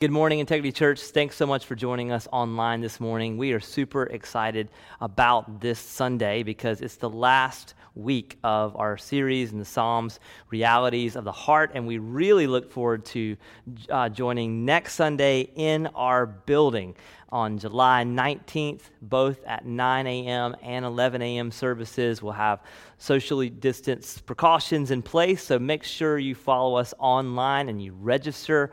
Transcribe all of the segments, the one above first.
Good morning, Integrity Church. Thanks so much for joining us online this morning. We are super excited about this Sunday because it's the last week of our series in the Psalms, Realities of the Heart, and we really look forward to uh, joining next Sunday in our building on July 19th, both at 9 a.m. and 11 a.m. services. We'll have socially distanced precautions in place, so make sure you follow us online and you register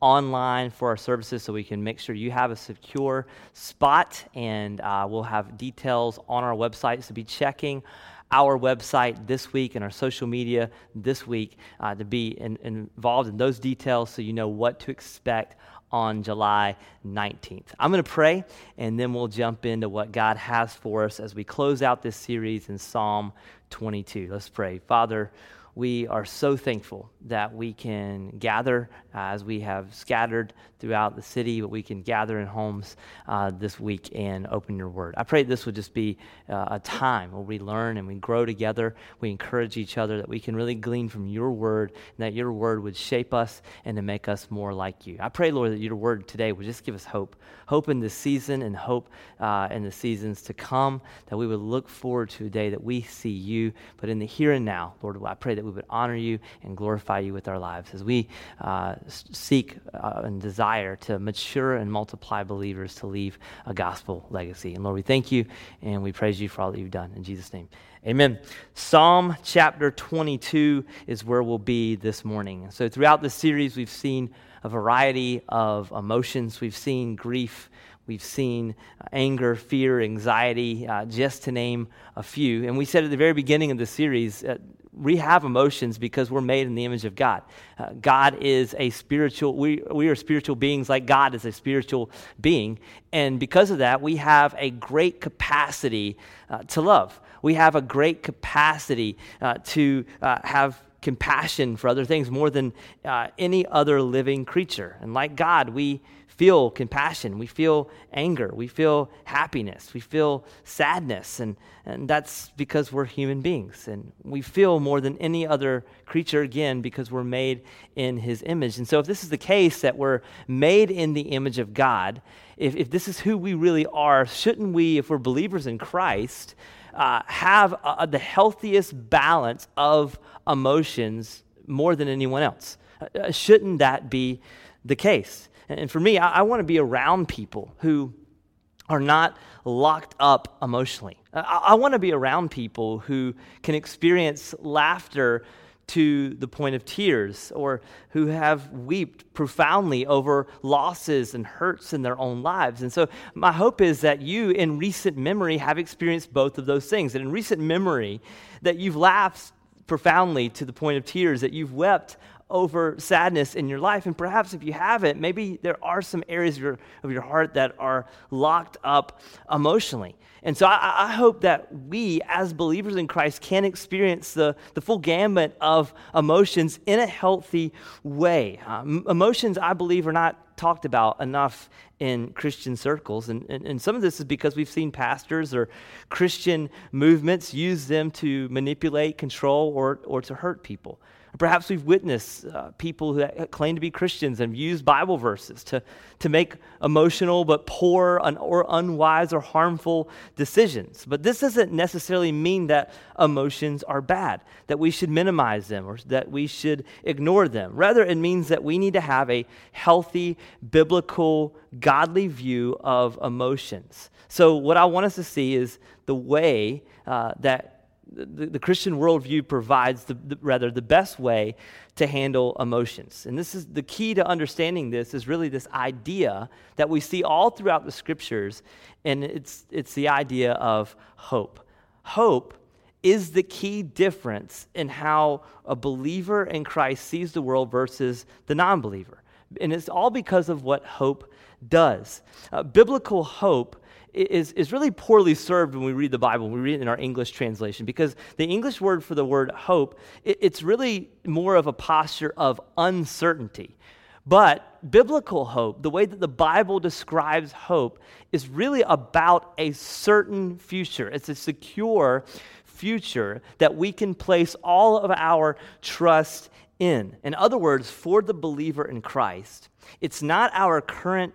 online for our services so we can make sure you have a secure spot. And uh, we'll have details on our website. So be checking our website this week and our social media this week uh, to be in, involved in those details so you know what to expect on July 19th. I'm going to pray and then we'll jump into what God has for us as we close out this series in Psalm 22. Let's pray. Father, we are so thankful that we can gather uh, as we have scattered throughout the city, but we can gather in homes uh, this week and open your word. I pray this would just be uh, a time where we learn and we grow together. We encourage each other that we can really glean from your word and that your word would shape us and to make us more like you. I pray, Lord, that your word today would just give us hope hope in this season and hope uh, in the seasons to come, that we would look forward to a day that we see you. But in the here and now, Lord, I pray that we would honor you and glorify you with our lives as we uh, seek uh, and desire to mature and multiply believers to leave a gospel legacy. And Lord, we thank you and we praise you for all that you've done. In Jesus' name. Amen. Psalm chapter 22 is where we'll be this morning. So, throughout this series, we've seen a variety of emotions. We've seen grief, We've seen uh, anger, fear, anxiety, uh, just to name a few. And we said at the very beginning of the series, uh, we have emotions because we're made in the image of God. Uh, God is a spiritual, we, we are spiritual beings like God is a spiritual being. And because of that, we have a great capacity uh, to love. We have a great capacity uh, to uh, have compassion for other things more than uh, any other living creature. And like God, we feel compassion, we feel anger, we feel happiness, we feel sadness, and, and that's because we're human beings. And we feel more than any other creature, again, because we're made in his image. And so, if this is the case that we're made in the image of God, if, if this is who we really are, shouldn't we, if we're believers in Christ, uh, have uh, the healthiest balance of emotions more than anyone else? Uh, uh shouldn't that be the case? And for me, I, I want to be around people who are not locked up emotionally. I, I want to be around people who can experience laughter to the point of tears or who have wept profoundly over losses and hurts in their own lives. And so my hope is that you in recent memory have experienced both of those things. And in recent memory that you've laughed profoundly to the point of tears, that you've wept over sadness in your life. And perhaps if you haven't, maybe there are some areas of your, of your heart that are locked up emotionally. And so I, I, hope that we, as believers in Christ, can experience the, the full gamut of emotions in a healthy way. Um, emotions, I believe, are not talked about enough in Christian circles. And, and, and, some of this is because we've seen pastors or Christian movements use them to manipulate, control, or, or to hurt people. Perhaps we've witnessed uh, people who claim to be Christians and use Bible verses to, to make emotional but poor un, or unwise or harmful decisions. But this doesn't necessarily mean that emotions are bad, that we should minimize them or that we should ignore them. Rather, it means that we need to have a healthy, biblical, godly view of emotions. So, what I want us to see is the way uh, that the, the Christian worldview provides the, the, rather the best way to handle emotions. And this is the key to understanding this is really this idea that we see all throughout the scriptures, and it's, it's the idea of hope. Hope is the key difference in how a believer in Christ sees the world versus the non believer. And it's all because of what hope does. Uh, biblical hope is, is really poorly served when we read the Bible, we read it in our English translation, because the English word for the word hope, it, it's really more of a posture of uncertainty. But biblical hope, the way that the Bible describes hope, is really about a certain future. It's a secure future that we can place all of our trust in. In other words, for the believer in Christ, it's not our current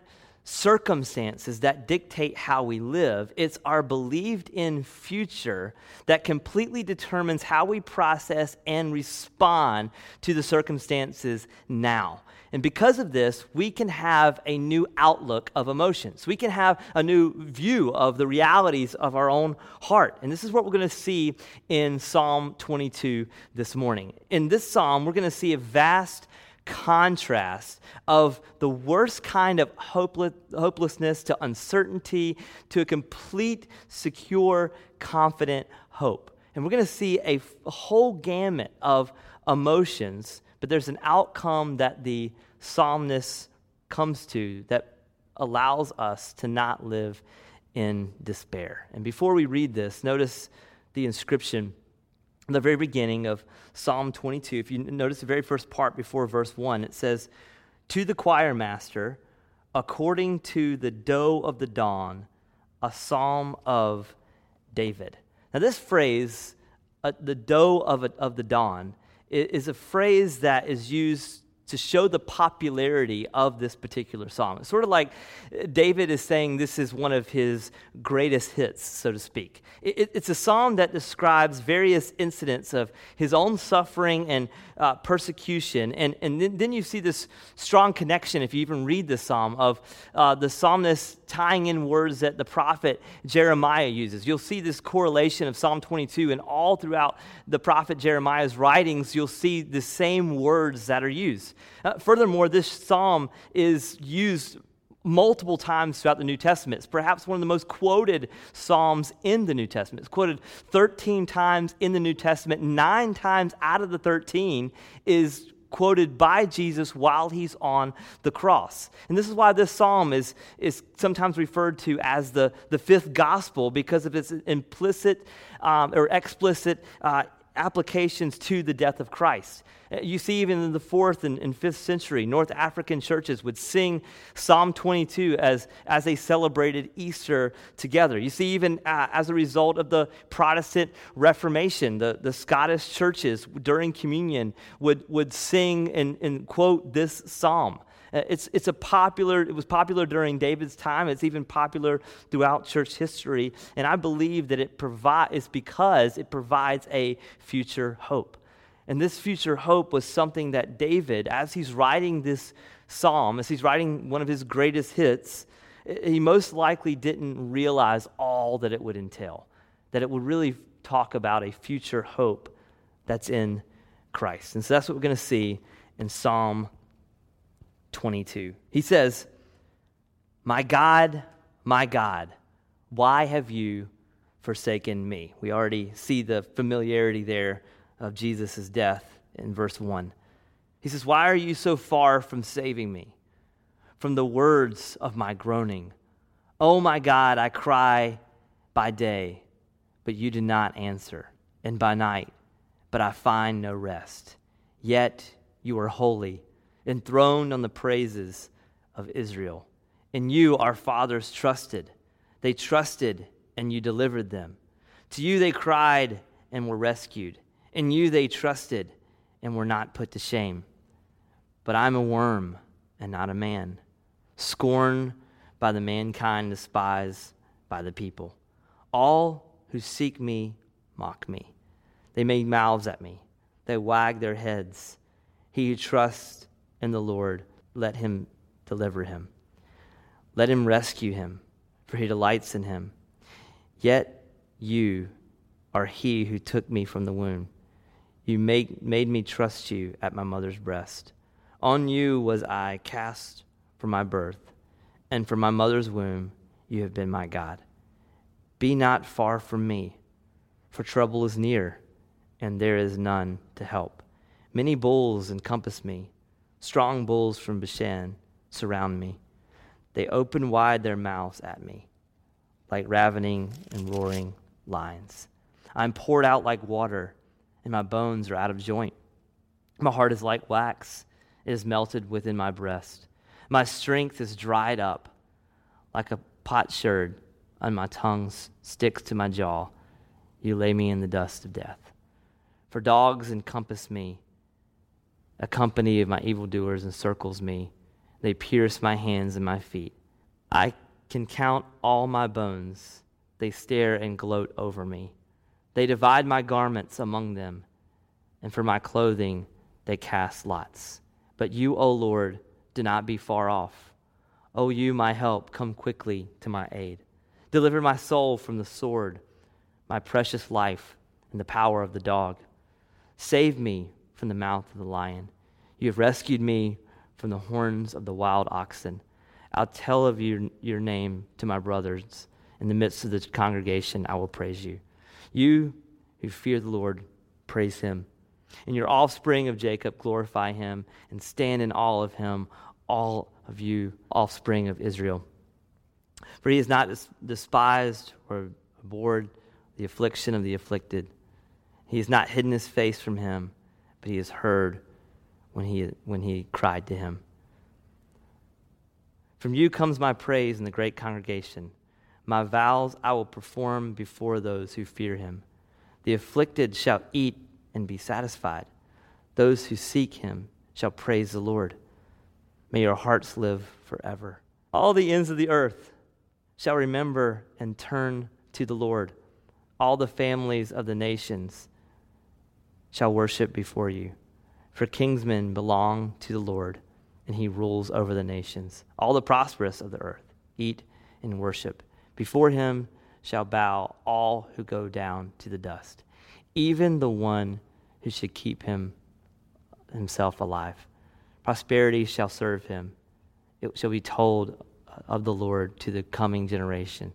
circumstances that dictate how we live. It's our believed in future that completely determines how we process and respond to the circumstances now. And because of this, we can have a new outlook of emotions. We can have a new view of the realities of our own heart. And this is what we're going to see in Psalm 22 this morning. In this psalm, we're going to see a vast contrast of the worst kind of hopeless, hopelessness to uncertainty to a complete, secure, confident hope. And we're going to see a, a whole gamut of emotions, but there's an outcome that the psalmist comes to that allows us to not live in despair. And before we read this, notice the inscription the very beginning of Psalm 22, if you notice the very first part before verse 1, it says, To the choir master, according to the doe of the dawn, a psalm of David. Now, this phrase, uh, the doe of, a, of the dawn, is a phrase that is used to show the popularity of this particular psalm. It's sort of like uh, David is saying this is one of his greatest hits, so to speak. It's a psalm that describes various incidents of his own suffering and uh, persecution. And, and then, you see this strong connection, if you even read the psalm, of uh, the psalmist tying in words that the prophet Jeremiah uses. You'll see this correlation of Psalm 22, and all throughout the prophet Jeremiah's writings, you'll see the same words that are used. Uh, furthermore, this psalm is used multiple times throughout the New Testament. It's perhaps one of the most quoted Psalms in the New Testament. It's quoted 13 times in the New Testament. Nine times out of the 13 is quoted by Jesus while he's on the cross. And this is why this psalm is, is sometimes referred to as the, the fifth gospel because of its implicit um, or explicit uh, applications to the death of Christ. Uh, you see, even in the fourth and, and, fifth century, North African churches would sing Psalm 22 as, as they celebrated Easter together. You see, even uh, as a result of the Protestant Reformation, the, the Scottish churches during communion would, would sing and, and quote this psalm. Uh, it's, it's a popular, it was popular during David's time. It's even popular throughout church history. And I believe that it provides, it's because it provides a future hope. And this future hope was something that David, as he's writing this psalm, as he's writing one of his greatest hits, he most likely didn't realize all that it would entail, that it would really talk about a future hope that's in Christ. And so that's what we're going to see in Psalm 22. He says, My God, my God, why have you forsaken me? We already see the familiarity there of Jesus' death in verse 1. He says, Why are you so far from saving me? From the words of my groaning. Oh my God, I cry by day, but you do not answer, and by night, but I find no rest. Yet you are holy enthroned on the praises of Israel. In you our fathers trusted. They trusted, and you delivered them. To you they cried and were rescued. In you they trusted and were not put to shame. But I'm a worm and not a man, scorned by the mankind, despised by the people. All who seek me mock me. They make mouths at me, they wag their heads. He who trusts in the Lord, let him deliver him. Let him rescue him, for he delights in him. Yet you are he who took me from the womb. You make, made me trust you at my mother's breast. On you was I cast from my birth, and from my mother's womb you have been my God. Be not far from me, for trouble is near, and there is none to help. Many bulls encompass me Strong bulls from Bashan surround me. They open wide their mouths at me, like ravening and roaring lions. I'm poured out like water, and my bones are out of joint. My heart is like wax, it is melted within my breast. My strength is dried up like a potsherd, and my tongue sticks to my jaw. You lay me in the dust of death. For dogs encompass me A company of my evildoers encircles me. They pierce my hands and my feet. I can count all my bones. They stare and gloat over me. They divide my garments among them, and for my clothing they cast lots. But you, O Lord, do not be far off. O you, my help, come quickly to my aid. Deliver my soul from the sword, my precious life and the power of the dog. Save me from the mouth of the lion. You have rescued me from the horns of the wild oxen. I'll tell of your, your name to my brothers. In the midst of the congregation, I will praise you. You who fear the Lord, praise him. And your offspring of Jacob, glorify him and stand in awe of him, all of you, offspring of Israel. For he has not despised or abhorred the affliction of the afflicted. He has not hidden his face from him, but he has heard when he, when he cried to him. From you comes my praise in the great congregation. My vows I will perform before those who fear him. The afflicted shall eat and be satisfied. Those who seek him shall praise the Lord. May your hearts live forever. All the ends of the earth shall remember and turn to the Lord. All the families of the nations shall worship before you. For kingsmen belong to the Lord, and he rules over the nations. All the prosperous of the earth eat and worship. Before him shall bow all who go down to the dust, even the one who should keep him himself alive. Prosperity shall serve him. It shall be told of the Lord to the coming generation.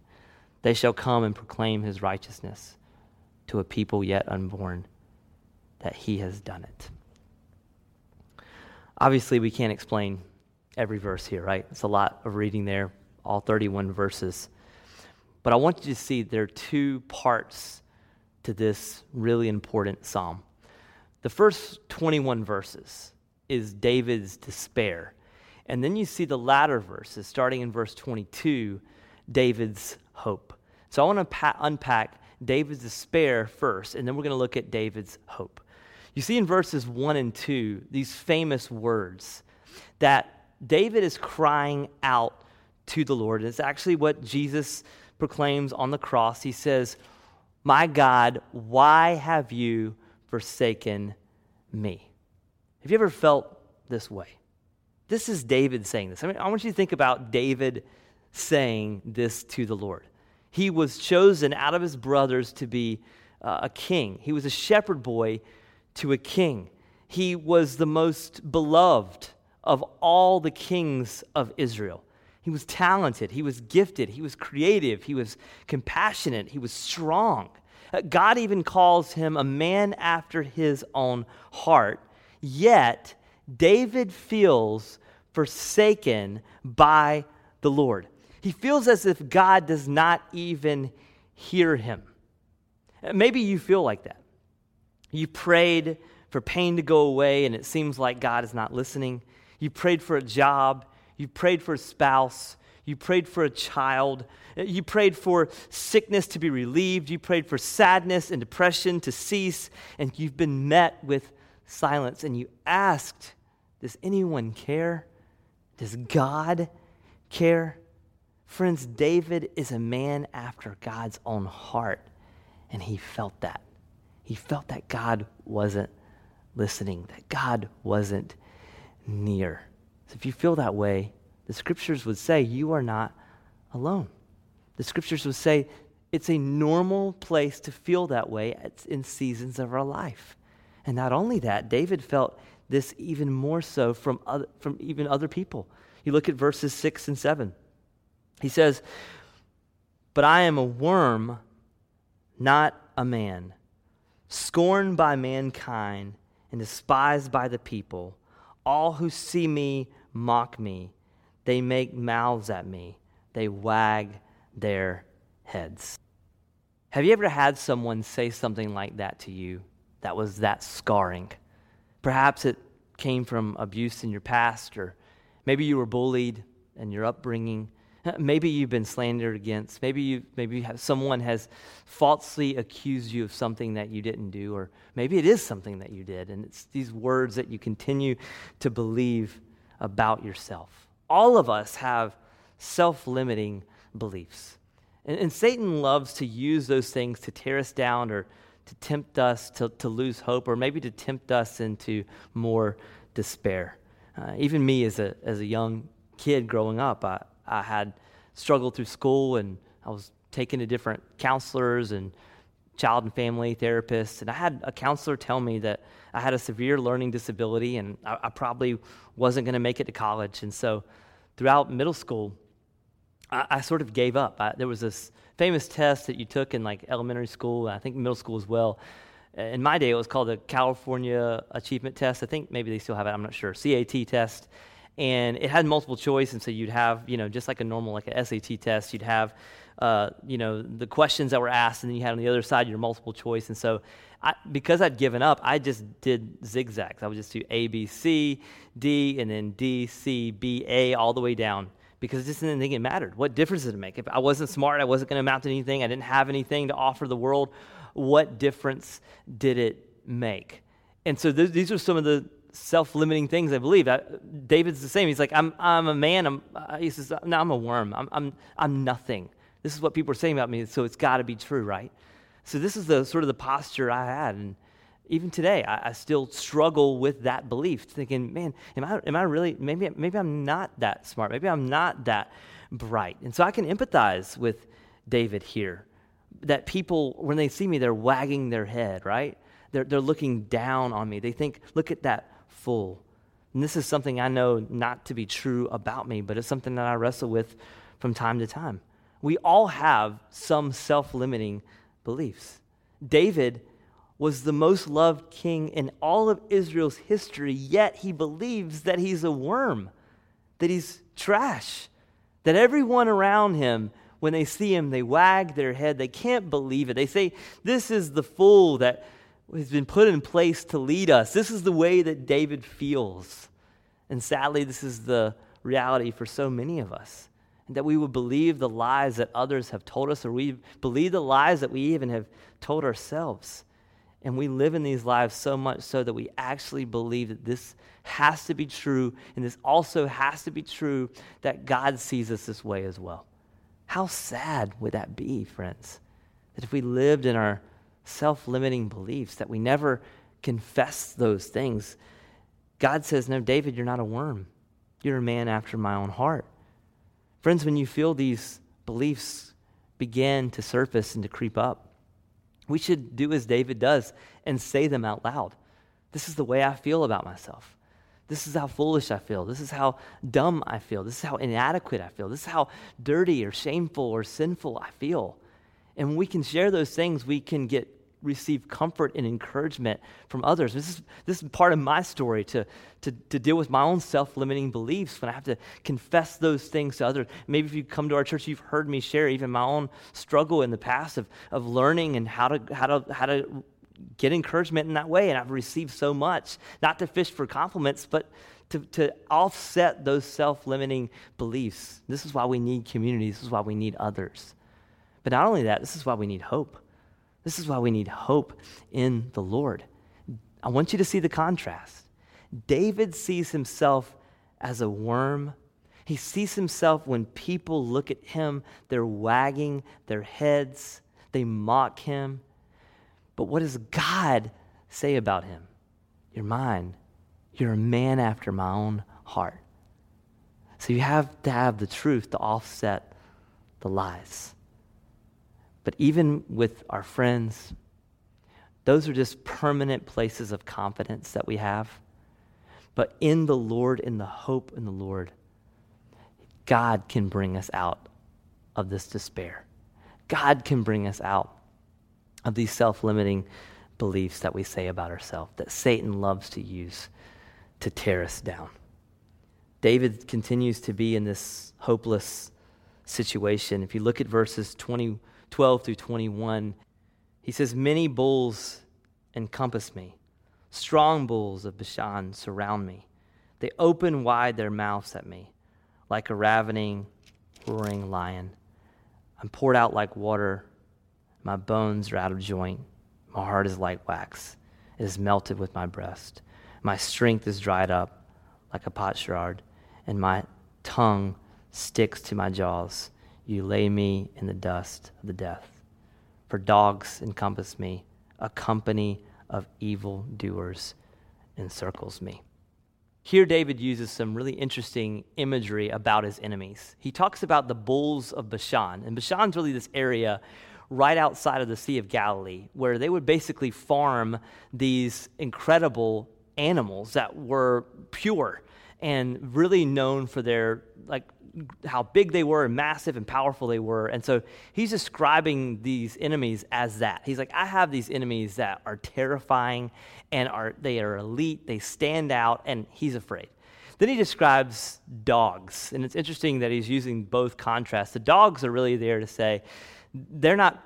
They shall come and proclaim his righteousness to a people yet unborn, that he has done it. Obviously, we can't explain every verse here, right? It's a lot of reading there, all 31 verses. But I want you to see there are two parts to this really important psalm. The first 21 verses is David's despair. And then you see the latter verses, starting in verse 22, David's hope. So I want to pa- unpack David's despair first, and then we're going to look at David's hope. You see in verses 1 and 2 these famous words that David is crying out to the Lord. It's actually what Jesus proclaims on the cross. He says, My God, why have you forsaken me? Have you ever felt this way? This is David saying this. I mean, I want you to think about David saying this to the Lord. He was chosen out of his brothers to be uh, a king. He was a shepherd boy to a king. He was the most beloved of all the kings of Israel. He was talented, he was gifted, he was creative, he was compassionate, he was strong. Uh, God even calls him a man after his own heart. Yet, David feels forsaken by the Lord. He feels as if God does not even hear him. Uh, maybe you feel like that. You prayed for pain to go away, and it seems like God is not listening. You prayed for a job. You prayed for a spouse. You prayed for a child. You prayed for sickness to be relieved. You prayed for sadness and depression to cease, and you've been met with silence. And you asked, Does anyone care? Does God care? Friends, David is a man after God's own heart, and he felt that. He felt that God wasn't listening, that God wasn't near. So if you feel that way, the scriptures would say you are not alone. The scriptures would say it's a normal place to feel that way in seasons of our life. And not only that, David felt this even more so from, other, from even other people. You look at verses 6 and 7. He says, But I am a worm, not a man scorned by mankind and despised by the people. All who see me mock me. They make mouths at me. They wag their heads. Have you ever had someone say something like that to you that was that scarring? Perhaps it came from abuse in your past, or maybe you were bullied in your upbringing. Maybe you've been slandered against. Maybe you maybe have, someone has falsely accused you of something that you didn't do, or maybe it is something that you did, and it's these words that you continue to believe about yourself. All of us have self-limiting beliefs, and, and Satan loves to use those things to tear us down or to tempt us to, to lose hope, or maybe to tempt us into more despair. Uh, even me as a as a young kid growing up, I, I had struggled through school and I was taken to different counselors and child and family therapists. And I had a counselor tell me that I had a severe learning disability and I, I probably wasn't going to make it to college. And so throughout middle school, I, I sort of gave up. I, there was this famous test that you took in like elementary school, I think middle school as well. In my day, it was called the California Achievement Test. I think maybe they still have it. I'm not sure. CAT test and it had multiple choice and so you'd have you know just like a normal like a SAT test you'd have uh, you know the questions that were asked and then you had on the other side your multiple choice. And so I, because i'd given up i just did zigzags. I would just do a b c d and then d c b a all the way down because I just didn't think it mattered. What difference did it make? If i wasn't smart i wasn't going to amount to anything i didn't have anything to offer the world what difference did it make? And so th- these are some of the self-limiting things. I believe I, David's the same. He's like, I'm, I'm a man. I'm, uh, he says, no, I'm a worm. I'm, I'm, I'm nothing. This is what people are saying about me. So it's got to be true, right? So this is the sort of the posture I had, and even today, I, I, still struggle with that belief, thinking, man, am I, am I really? Maybe, maybe I'm not that smart. Maybe I'm not that bright. And so I can empathize with David here. That people, when they see me, they're wagging their head, right? They're, they're looking down on me. They think, look at that full. And this is something I know not to be true about me, but it's something that I wrestle with from time to time. We all have some self limiting beliefs. David was the most loved king in all of Israel's history, yet he believes that he's a worm, that he's trash, that everyone around him, when they see him, they wag their head. They can't believe it. They say, This is the fool that has been put in place to lead us. This is the way that David feels. And sadly, this is the reality for so many of us. That we would believe the lies that others have told us, or we believe the lies that we even have told ourselves. And we live in these lives so much so that we actually believe that this has to be true, and this also has to be true that God sees us this way as well. How sad would that be, friends? That if we lived in our self limiting beliefs, that we never confess those things. God says, No, David, you're not a worm. You're a man after my own heart. Friends, when you feel these beliefs begin to surface and to creep up, we should do as David does and say them out loud. This is the way I feel about myself. This is how foolish I feel. This is how dumb I feel. This is how inadequate I feel. This is how dirty or shameful or sinful I feel. And when we can share those things, we can get receive comfort and encouragement from others. This is, this is part of my story to, to, to deal with my own self limiting beliefs when I have to confess those things to others. Maybe if you come to our church, you've heard me share even my own struggle in the past of, of learning and how to, how, to, how to get encouragement in that way. And I've received so much, not to fish for compliments, but to, to offset those self limiting beliefs. This is why we need community, this is why we need others. But not only that, this is why we need hope. This is why we need hope in the Lord. I want you to see the contrast. David sees himself as a worm. He sees himself when people look at him, they're wagging their heads, they mock him. But what does God say about him? You're mine. You're a man after my own heart. So you have to have the truth to offset the lies. But even with our friends, those are just permanent places of confidence that we have. But in the Lord, in the hope in the Lord, God can bring us out of this despair. God can bring us out of these self limiting beliefs that we say about ourselves, that Satan loves to use to tear us down. David continues to be in this hopeless situation. If you look at verses 20 12 through 21, he says, Many bulls encompass me, strong bulls of Bashan surround me. They open wide their mouths at me like a ravening roaring lion. I'm poured out like water. My bones are out of joint. My heart is like wax. It is melted with my breast. My strength is dried up like a potsherd, and my tongue sticks to my jaws. You lay me in the dust of the death. For dogs encompass me, a company of evil doers encircles me. Here, David uses some really interesting imagery about his enemies. He talks about the bulls of Bashan, and Bashan's really this area right outside of the Sea of Galilee where they would basically farm these incredible animals that were pure and really known for their like how big they were and massive and powerful they were. And so he's describing these enemies as that. He's like, I have these enemies that are terrifying and are they are elite, they stand out, and he's afraid. Then he describes dogs, and it's interesting that he's using both contrasts. The dogs are really there to say they're not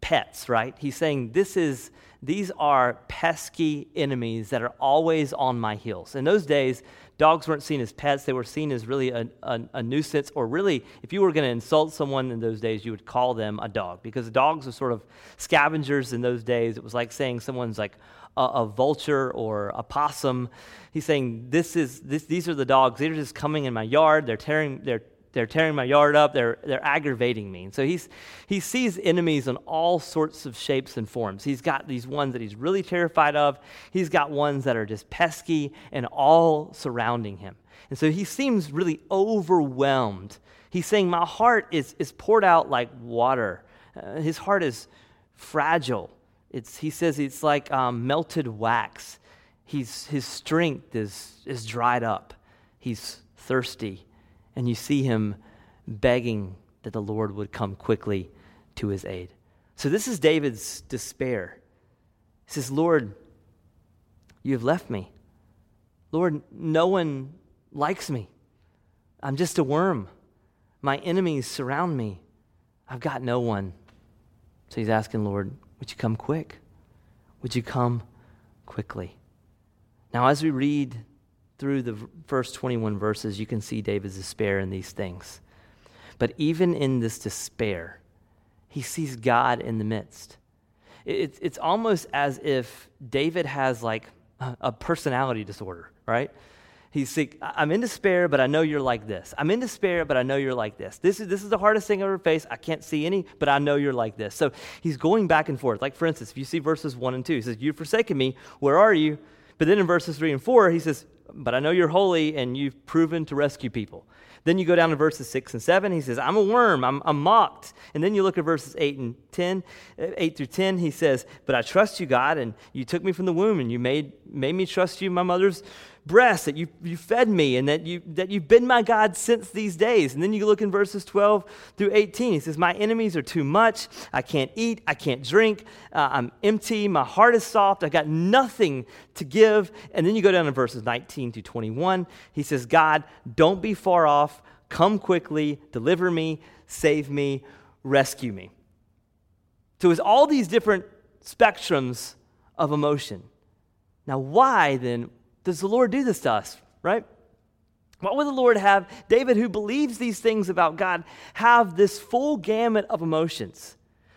pets, right? He's saying this is these are pesky enemies that are always on my heels. In those days, dogs weren't seen as pets, they were seen as really a, a, a nuisance, or really, if you were going to insult someone in those days, you would call them a dog because dogs were sort of scavengers in those days. It was like saying someone's like a, a vulture or a possum. He's saying, this is, this, These are the dogs. They're just coming in my yard, they're tearing, they're they're tearing my yard up. They're, they're aggravating me. And so he's, he sees enemies in all sorts of shapes and forms. He's got these ones that he's really terrified of. He's got ones that are just pesky and all surrounding him. And so he seems really overwhelmed. He's saying, My heart is, is poured out like water. Uh, his heart is fragile. It's, he says it's like um, melted wax. He's, his strength is, is dried up. He's thirsty and you see him begging that the Lord would come quickly to his aid. So, this is David's despair. He says, Lord, you have left me. Lord, no one likes me. I'm just a worm. My enemies surround me. I've got no one. So he's asking, Lord, would you come quick? Would you come quickly? Now, as we read through the first 21 verses, you can see David's despair in these things. But even in this despair, he sees God in the midst. It's, it's almost as if David has like a personality disorder, right? He's sick. I'm in despair, but I know you're like this. I'm in despair, but I know you're like this. This is, this is the hardest thing I've ever faced. I can't see any, but I know you're like this. So he's going back and forth. Like, for instance, if you see verses 1 and 2, he says, You've forsaken me. Where are you? But then in verses 3 and 4, he says, but I know you're holy and you've proven to rescue people. Then you go down to verses 6 and 7. He says, I'm a worm, I'm, I'm mocked. And then you look at verses 8 and 10, uh, 8 through 10. He says, But I trust you, God, and you took me from the womb and you made, made me trust you, my mother's breast, that you, you fed me, and that, you, that you've been my God since these days. And then you look in verses 12 through 18. He says, My enemies are too much. I can't eat. I can't drink. Uh, I'm empty. My heart is soft. I got nothing to give. And then you go down to verses 19 to 21. He says, God, don't be far off. Come quickly. Deliver me. Save me. Rescue me. So it's all these different spectrums of emotion. Now, why then does the Lord do this to us, right? Why would the Lord have David, who believes these things about God, have this full gamut of emotions?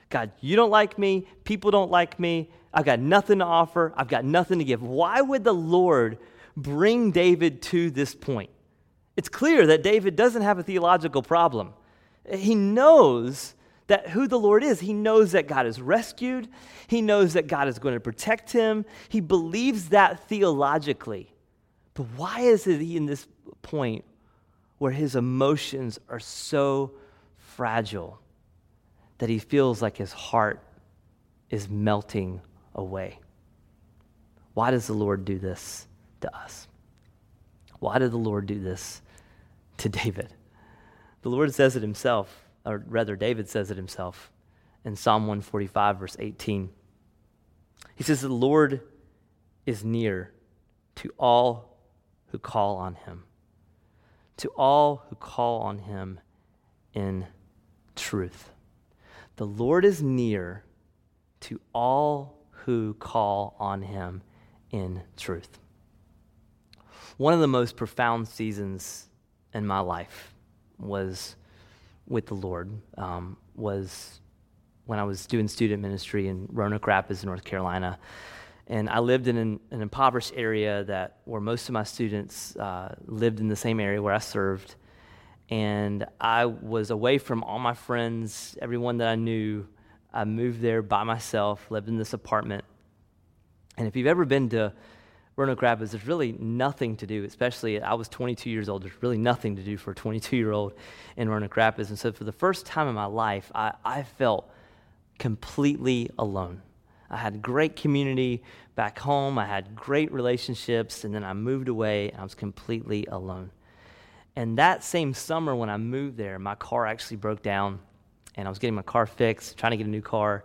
God, you don't like me. People don't like me. I've got nothing to offer. I've got nothing to give. Why would the Lord bring David to this point? It's clear that David doesn't have a theological problem. He knows that who the Lord is. He knows that God is rescued, he knows that God is going to protect him. He believes that theologically. But why is he in this point where his emotions are so fragile that he feels like his heart is melting away? Why does the Lord do this to us? Why did the Lord do this to David? The Lord says it himself or rather, David says it himself in Psalm 145, verse 18. He says, The Lord is near to all who call on him, to all who call on him in truth. The Lord is near to all who call on him in truth. One of the most profound seasons in my life was with the Lord um, was when I was doing student ministry in Roanoke Rapids, North Carolina. And I lived in an, an impoverished area that where most of my students uh, lived in the same area where I served. And I was away from all my friends, everyone that I knew. I moved there by myself, lived in this apartment. And if you've ever been to Roanoke Rapids, there's really nothing to do, especially I was 22 years old. There's really nothing to do for a 22 year old in Roanoke Rapids. And so for the first time in my life, I, I felt completely alone. I had great community back home. I had great relationships, and then I moved away and I was completely alone. And that same summer when I moved there, my car actually broke down, and I was getting my car fixed, trying to get a new car.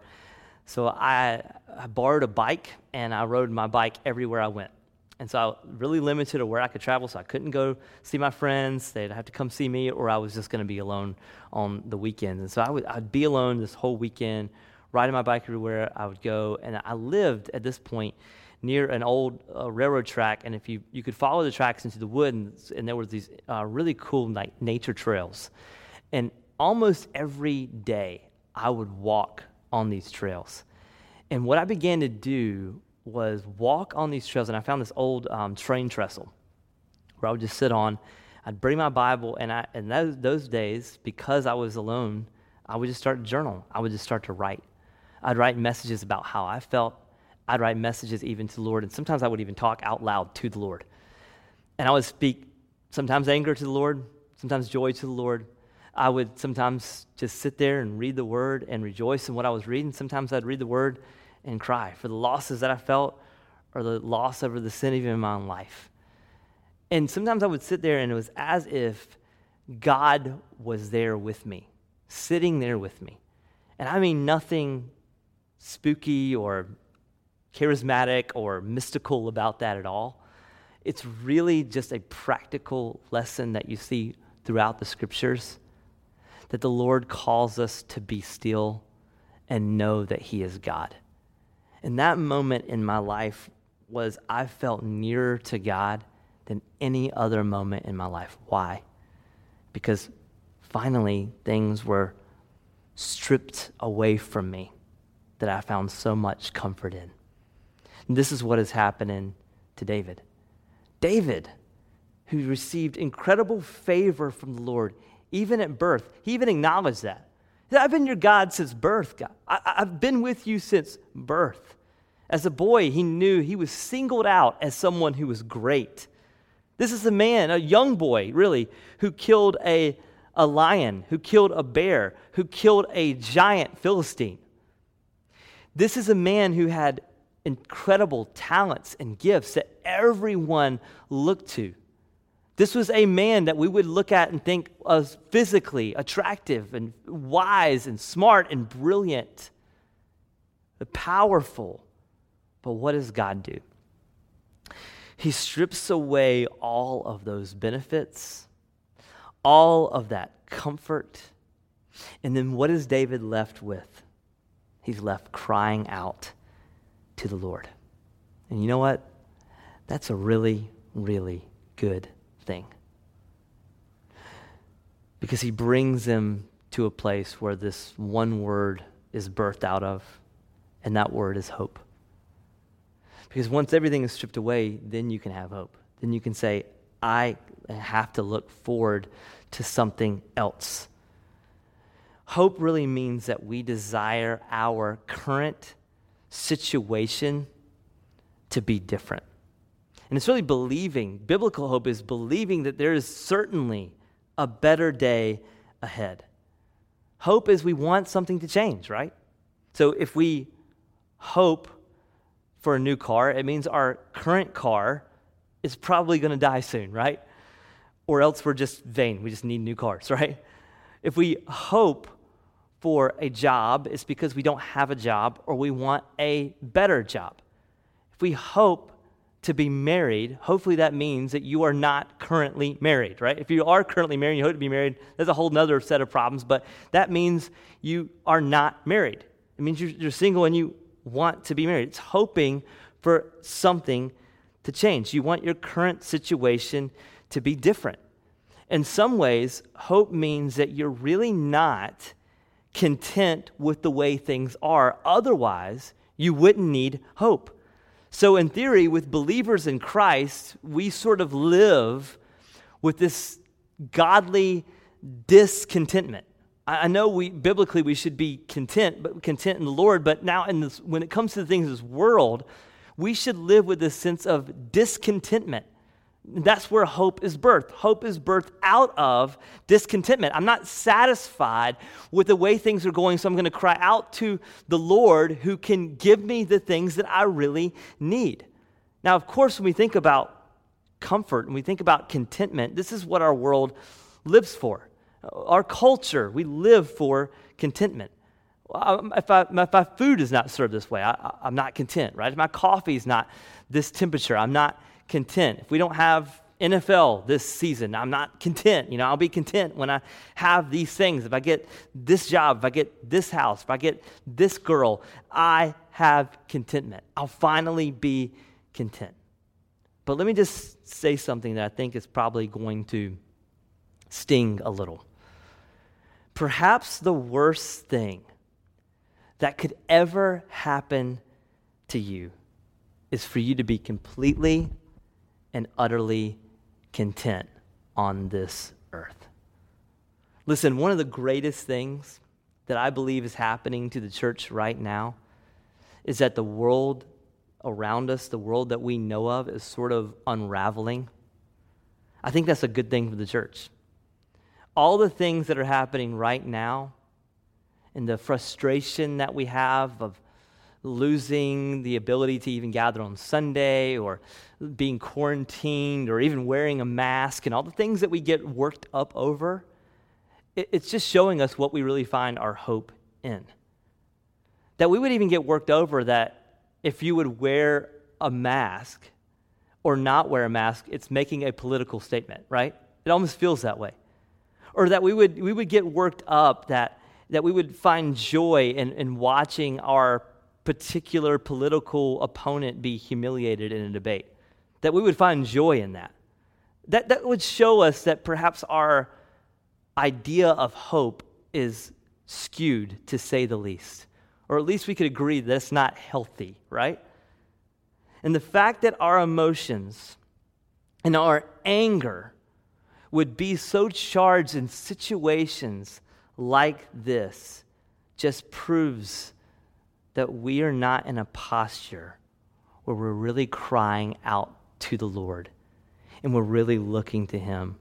So I, I borrowed a bike, and I rode my bike everywhere I went. And so I was really limited to where I could travel, so I couldn't go see my friends. They'd have to come see me, or I was just going to be alone on the weekends. And so I would, I'd be alone this whole weekend, riding my bike everywhere I would go. And I lived at this point near an old uh, railroad track, and if you, you could follow the tracks into the woods, and, and there were these uh, really cool like, nature trails. And almost every day, I would walk on these trails. And what I began to do was walk on these trails, and I found this old um, train trestle where I would just sit on. I'd bring my Bible, and I, and those, those days, because I was alone, I would just start to journal. I would just start to write. I'd write messages about how I felt. I'd write messages even to the Lord, and sometimes I would even talk out loud to the Lord. And I would speak sometimes anger to the Lord, sometimes joy to the Lord. I would sometimes just sit there and read the word and rejoice in what I was reading. Sometimes I'd read the word and cry for the losses that I felt or the loss over the sin even in my own life. And sometimes I would sit there and it was as if God was there with me, sitting there with me. And I mean nothing spooky or charismatic or mystical about that at all. It's really just a practical lesson that you see throughout the scriptures that the Lord calls us to be still and know that He is God. And that moment in my life was I felt nearer to God than any other moment in my life. Why? Because finally things were stripped away from me that I found so much comfort in. And this is what is happening to David. David, who received incredible favor from the Lord, even at birth, he even acknowledged that. I've been your God since birth, God. I, have been with you since birth. As a boy, he knew he was singled out as someone who was great. This is a man, a young boy, really, who killed a, a lion, who killed a bear, who killed a giant Philistine. This is a man who had incredible talents and gifts that everyone looked to. This was a man that we would look at and think was physically attractive and wise and smart and brilliant, powerful. But what does God do? He strips away all of those benefits, all of that comfort. And then what is David left with? He's left crying out to the Lord. And you know what? That's a really, really good thing. Because he brings them to a place where this one word is birthed out of, and that word is hope. Because once everything is stripped away, then you can have hope. Then you can say, I have to look forward to something else. Hope really means that we desire our current situation to be different. And it's really believing. Biblical hope is believing that there is certainly a better day ahead. Hope is we want something to change, right? So if we hope for a new car, it means our current car is probably going to die soon, right? Or else we're just vain. We just need new cars, right? If we hope for a job, it's because we don't have a job or we want a better job. If we hope to be married, hopefully that means that you are not currently married, right? If you are currently married, you hope to be married, there's a whole other set of problems, but that means you are not married. It means you're, you're single and you want to be married. It's hoping for something to change. You want your current situation to be different. in some ways, hope means that you're really not content with the way things are. Otherwise, you wouldn't need hope. So, in theory, with believers in Christ, we sort of live with this godly discontentment. I know we biblically we should be content, but content in the Lord. But now, in this, when it comes to the things of this world, we should live with this sense of discontentment. That's where hope is birthed. Hope is birthed out of discontentment. I'm not satisfied with the way things are going, so I'm going to cry out to the Lord who can give me the things that I really need. Now, of course, when we think about comfort and we think about contentment, this is what our world lives for. Our culture, we live for contentment. Um, if, I, if my food is not served this way, I, am not content, right? If my coffee is not this temperature, I'm not content. If we don't have NFL this season, I'm not content. You know, I'll be content when I have these things. If I get this job, if I get this house, if I get this girl, I have contentment. I'll finally be content. But let me just say something that I think is probably going to sting a little. Perhaps the worst thing that could ever happen to you is for you to be completely and utterly content on this earth. Listen, one of the greatest things that I believe is happening to the church right now is that the world around us, the world that we know of, is sort of unraveling. I think that's a good thing for the church. All the things that are happening right now, and the frustration that we have of losing the ability to even gather on Sunday or being quarantined or even wearing a mask and all the things that we get worked up over, it's just showing us what we really find our hope in. That we would even get worked over that if you would wear a mask or not wear a mask, it's making a political statement, right? It almost feels that way. Or that we would, we would get worked up that, that we would find joy in, in watching our particular political opponent be humiliated in a debate, that we would find joy in that. That, that would show us that perhaps our idea of hope is skewed, to say the least. Or at least we could agree that it's not healthy, right? And the fact that our emotions and our anger would be so charged in situations like this just proves that we are not in a posture where we're really crying out to the Lord and we're really looking to Him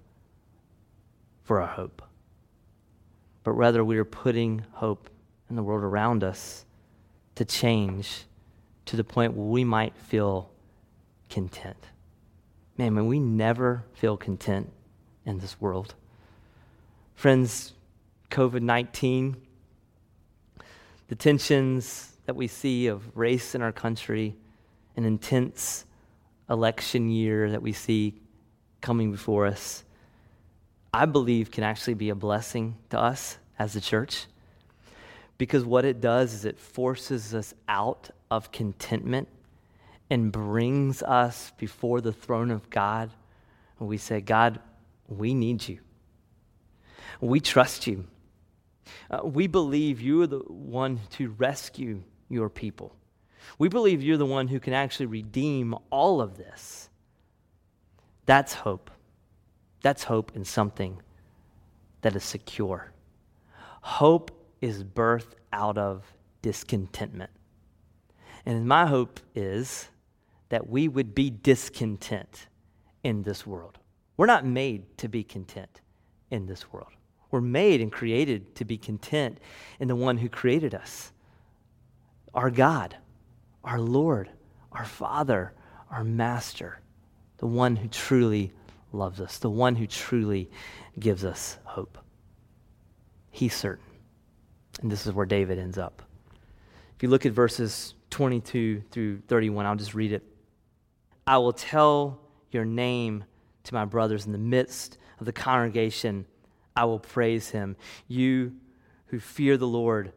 for our hope. But rather, we are putting hope in the world around us to change to the point where we might feel content. Man, we never feel content in this world. Friends, COVID 19, the tensions, that we see of race in our country, an intense election year that we see coming before us, I believe can actually be a blessing to us as a church. Because what it does is it forces us out of contentment and brings us before the throne of God. And we say, God, we need you. We trust you. Uh, we believe you are the one to rescue your people. We believe you're the one who can actually redeem all of this. That's hope. That's hope in something that is secure. Hope is birthed out of discontentment. And my hope is that we would be discontent in this world. We're not made to be content in this world. We're made and created to be content in the one who created us our God, our Lord, our Father, our Master, the one who truly loves us, the one who truly gives us hope. He's certain. And this is where David ends up. If you look at verses 22 through 31, I'll just read it. I will tell your name to my brothers in the midst of the congregation. I will praise him. You who fear the Lord,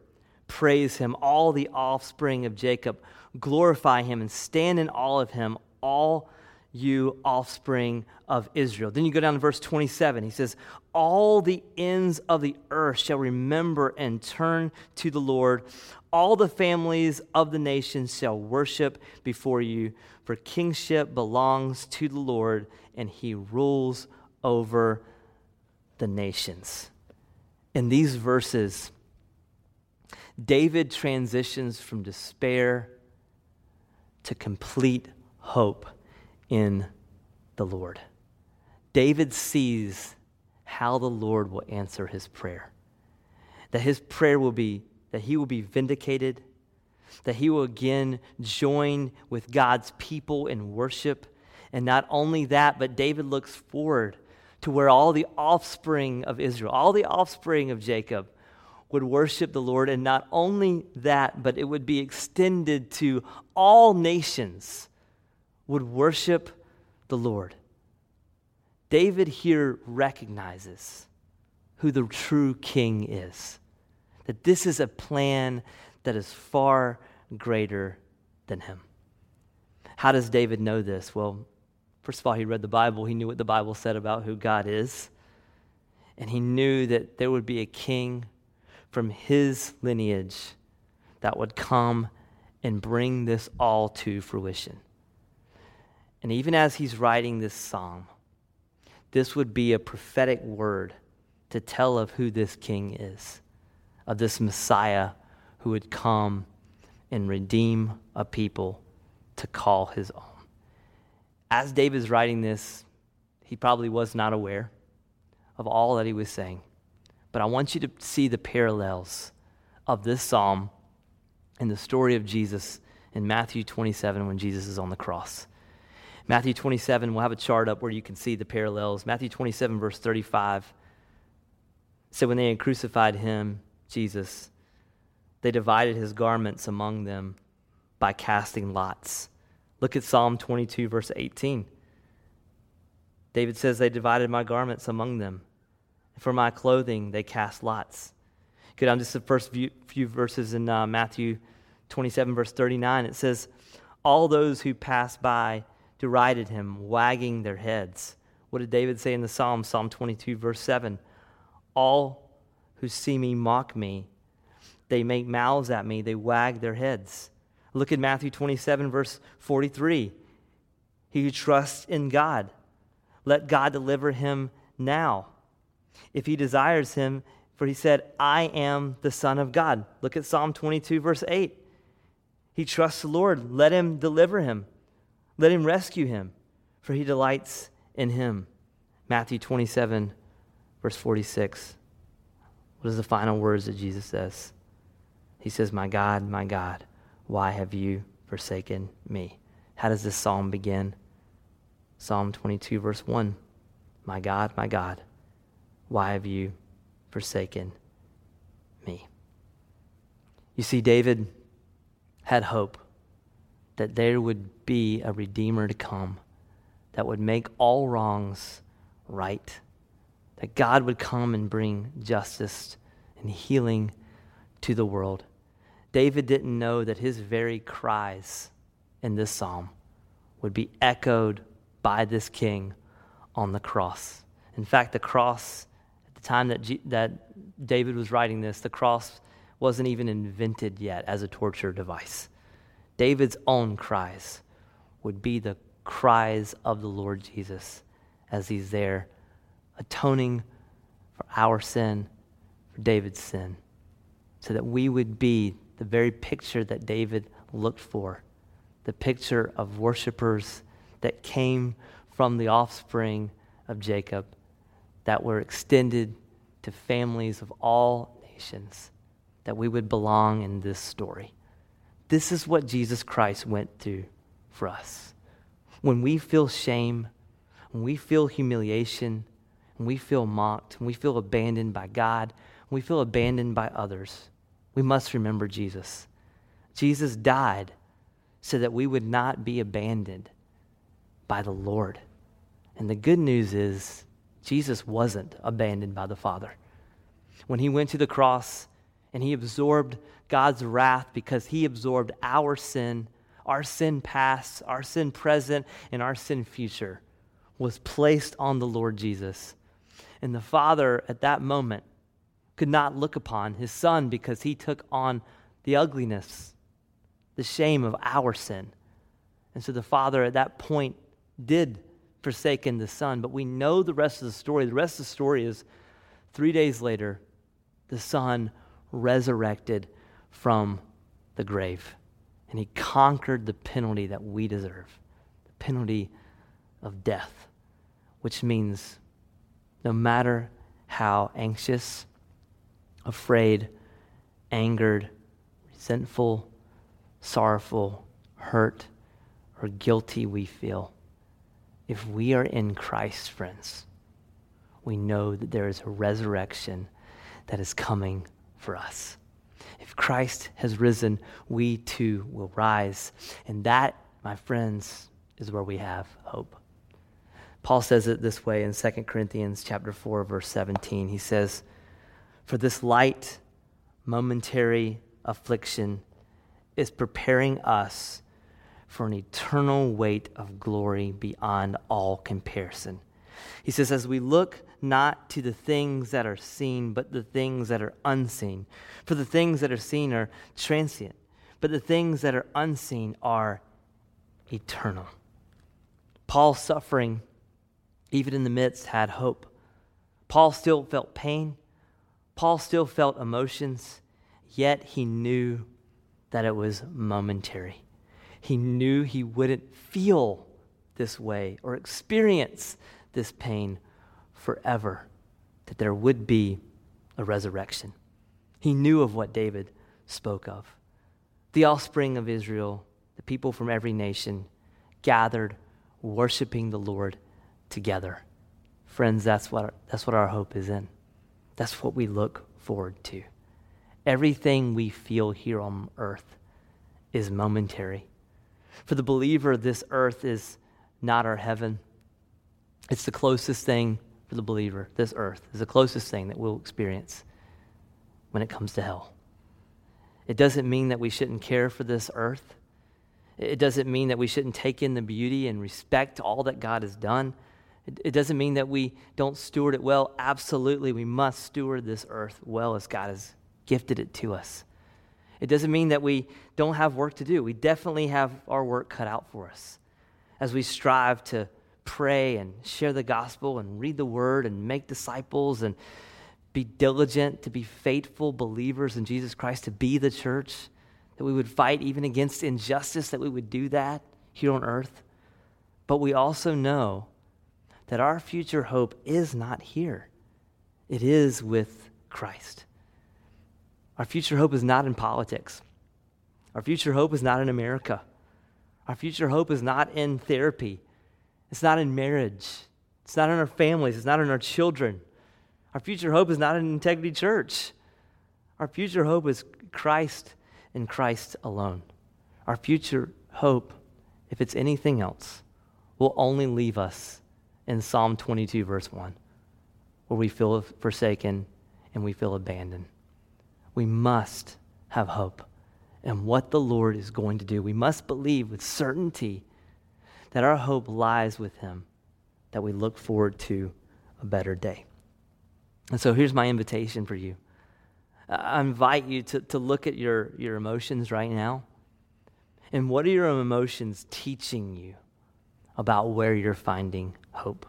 praise him, all the offspring of Jacob. Glorify him and stand in awe of him, all you offspring of Israel. Then you go down to verse 27. He says, All the ends of the earth shall remember and turn to the Lord. All the families of the nations shall worship before you, for kingship belongs to the Lord, and he rules over the nations. In these verses, David transitions from despair to complete hope in the Lord. David sees how the Lord will answer his prayer. That his prayer will be, that he will be vindicated, that he will again join with God's people in worship. And not only that, but David looks forward to where all the offspring of Israel, all the offspring of Jacob, would worship the Lord. And not only that, but it would be extended to all nations would worship the Lord. David here recognizes who the true king is, that this is a plan that is far greater than him. How does David know this? Well, first of all, he read the Bible. He knew what the Bible said about who God is. And he knew that there would be a king from his lineage that would come and bring this all to fruition. And even as he's writing this psalm, this would be a prophetic word to tell of who this king is, of this Messiah who would come and redeem a people to call his own. As David's writing this, he probably was not aware of all that he was saying. But I want you to see the parallels of this psalm and the story of Jesus in Matthew 27 when Jesus is on the cross. Matthew 27, we'll have a chart up where you can see the parallels. Matthew 27, verse 35 said, When they had crucified him, Jesus, they divided his garments among them by casting lots. Look at Psalm 22, verse 18. David says, They divided my garments among them. For my clothing, they cast lots. Go down just the first few, few verses in uh, Matthew 27, verse 39. It says, All those who pass by derided him, wagging their heads. What did David say in the Psalm, Psalm 22, verse 7? All who see me mock me. They make mouths at me, they wag their heads. Look at Matthew 27, verse 43. He who trusts in God, let God deliver him now. If he desires him, for he said, I am the Son of God. Look at Psalm 22, verse 8. He trusts the Lord, let him deliver him. Let him rescue him, for he delights in him. Matthew 27, verse 46. What is the final words that Jesus says? He says, My God, my God, why have you forsaken me? How does this psalm begin? Psalm 22, verse 1. My God, my God, why have you forsaken me? You see, David had hope that there would be a Redeemer to come that would make all wrongs right, that God would come and bring justice and healing to the world. David didn't know that his very cries in this psalm would be echoed by this king on the cross. In fact, the cross, time that, G- that David was writing this, the cross wasn't even invented yet as a torture device. David's own cries would be the cries of the Lord Jesus as he's there atoning for our sin, for David's sin, so that we would be the very picture that David looked for the picture of worshipers that came from the offspring of Jacob, that were extended to families of all nations, that we would belong in this story. This is what Jesus Christ went through for us. When we feel shame, when we feel humiliation, when we feel mocked, when we feel abandoned by God, when we feel abandoned by others, we must remember Jesus. Jesus died so that we would not be abandoned by the Lord. And the good news is, Jesus wasn't abandoned by the Father. When he went to the cross and he absorbed God's wrath because he absorbed our sin our sin past, our sin present, and our sin future was placed on the Lord Jesus. And the Father at that moment could not look upon his Son because he took on the ugliness, the shame of our sin. And so the Father at that point did forsaken the Son. But we know the rest of the story. The rest of the story is three days later, the Son resurrected from the grave. And he conquered the penalty that we deserve the penalty of death, which means no matter how anxious, afraid, angered, resentful, sorrowful, hurt, or guilty we feel, if we are in Christ, friends, we know that there is a resurrection that is coming for us. If Christ has risen, we too will rise. And that, my friends, is where we have hope. Paul says it this way in 2 Corinthians chapter 4 verse 17. He says, "For this light momentary affliction is preparing us for an eternal weight of glory beyond all comparison. He says, as we look not to the things that are seen, but the things that are unseen. For the things that are seen are transient, but the things that are unseen are eternal. Paul's suffering, even in the midst, had hope. Paul still felt pain. Paul still felt emotions, yet he knew that it was momentary. He knew he wouldn't feel this way or experience this pain forever, that there would be a resurrection. He knew of what David spoke of. The offspring of Israel, the people from every nation, gathered, worshiping the Lord together. Friends, that's what, our, that's what our hope is in. That's what we look forward to. Everything we feel here on earth is momentary. For the believer, this earth is not our heaven. It's the closest thing for the believer. This earth is the closest thing that we'll experience when it comes to hell. It doesn't mean that we shouldn't care for this earth. It doesn't mean that we shouldn't take in the beauty and respect all that God has done. It, doesn't mean that we don't steward it well. Absolutely, we must steward this earth well as God has gifted it to us. It doesn't mean that we don't have work to do. We definitely have our work cut out for us as we strive to pray and share the gospel and read the word and make disciples and be diligent to be faithful believers in Jesus Christ, to be the church, that we would fight even against injustice, that we would do that here on earth. But we also know that our future hope is not here, it is with Christ. Our future hope is not in politics. Our future hope is not in America. Our future hope is not in therapy. It's not in marriage. It's not in our families. It's not in our children. Our future hope is not in Integrity Church. Our future hope is Christ and Christ alone. Our future hope, if it's anything else, will only leave us in Psalm 22, verse 1, where we feel forsaken and we feel abandoned we must have hope and what the Lord is going to do. We must believe with certainty that our hope lies with Him, that we look forward to a better day. And so here's my invitation for you. I invite you to, to look at your, your emotions right now. And what are your emotions teaching you about where you're finding hope?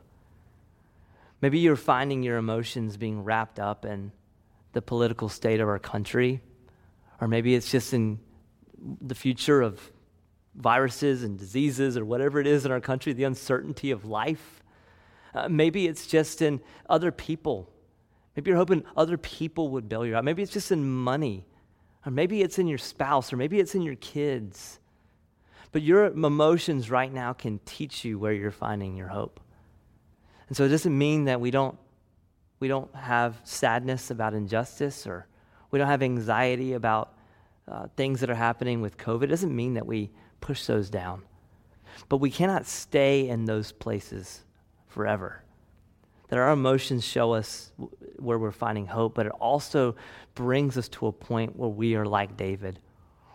Maybe you're finding your emotions being wrapped up in the political state of our country, or maybe it's just in the future of viruses and diseases or whatever it is in our country, the uncertainty of life. Uh, maybe it's just in other people. Maybe you're hoping other people would bail you out. Maybe it's just in money, or maybe it's in your spouse, or maybe it's in your kids. But your emotions right now can teach you where you're finding your hope. And so it doesn't mean that we don't we don't have sadness about injustice or we don't have anxiety about uh, things that are happening with COVID. It doesn't mean that we push those down. But we cannot stay in those places forever. That our emotions show us where we're finding hope, but it also brings us to a point where we are like David,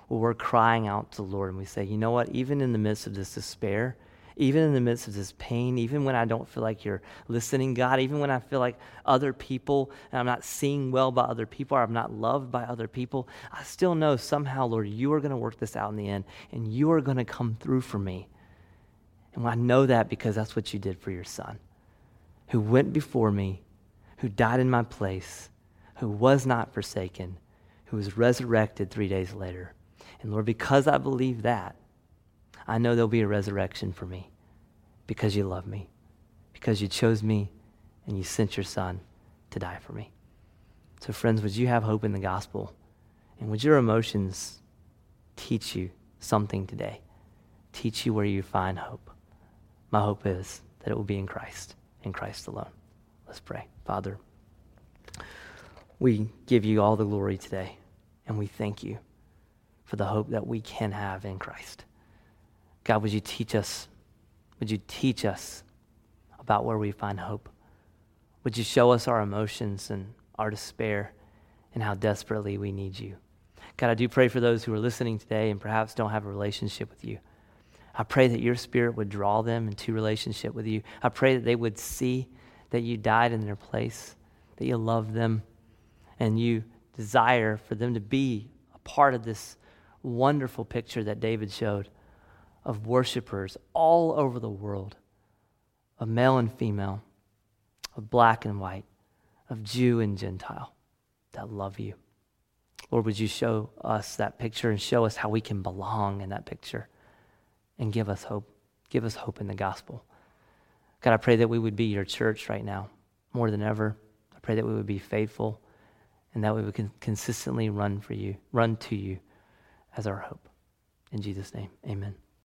where we're crying out to the Lord and we say, you know what, even in the midst of this despair, even in the midst of this pain, even when I don't feel like you're listening, God, even when I feel like other people, and I'm not seeing well by other people, or I'm not loved by other people, I still know somehow, Lord, you are going to work this out in the end, and you are going to come through for me. And I know that because that's what you did for your son, who went before me, who died in my place, who was not forsaken, who was resurrected three days later. And Lord, because I believe that, I know there'll be a resurrection for me because you love me, because you chose me and you sent your son to die for me. So, friends, would you have hope in the gospel? And would your emotions teach you something today? Teach you where you find hope. My hope is that it will be in Christ, in Christ alone. Let's pray. Father, we give you all the glory today, and we thank you for the hope that we can have in Christ. God, would you teach us? Would you teach us about where we find hope? Would you show us our emotions and our despair and how desperately we need you? God, I do pray for those who are listening today and perhaps don't have a relationship with you. I pray that your spirit would draw them into relationship with you. I pray that they would see that you died in their place, that you love them, and you desire for them to be a part of this wonderful picture that David showed of worshipers all over the world, of male and female, of black and white, of Jew and Gentile that love you. Lord, would you show us that picture and show us how we can belong in that picture and give us hope. Give us hope in the gospel. God, I pray that we would be your church right now more than ever. I pray that we would be faithful and that we would consistently run for you, run to you as our hope. In Jesus' name, amen.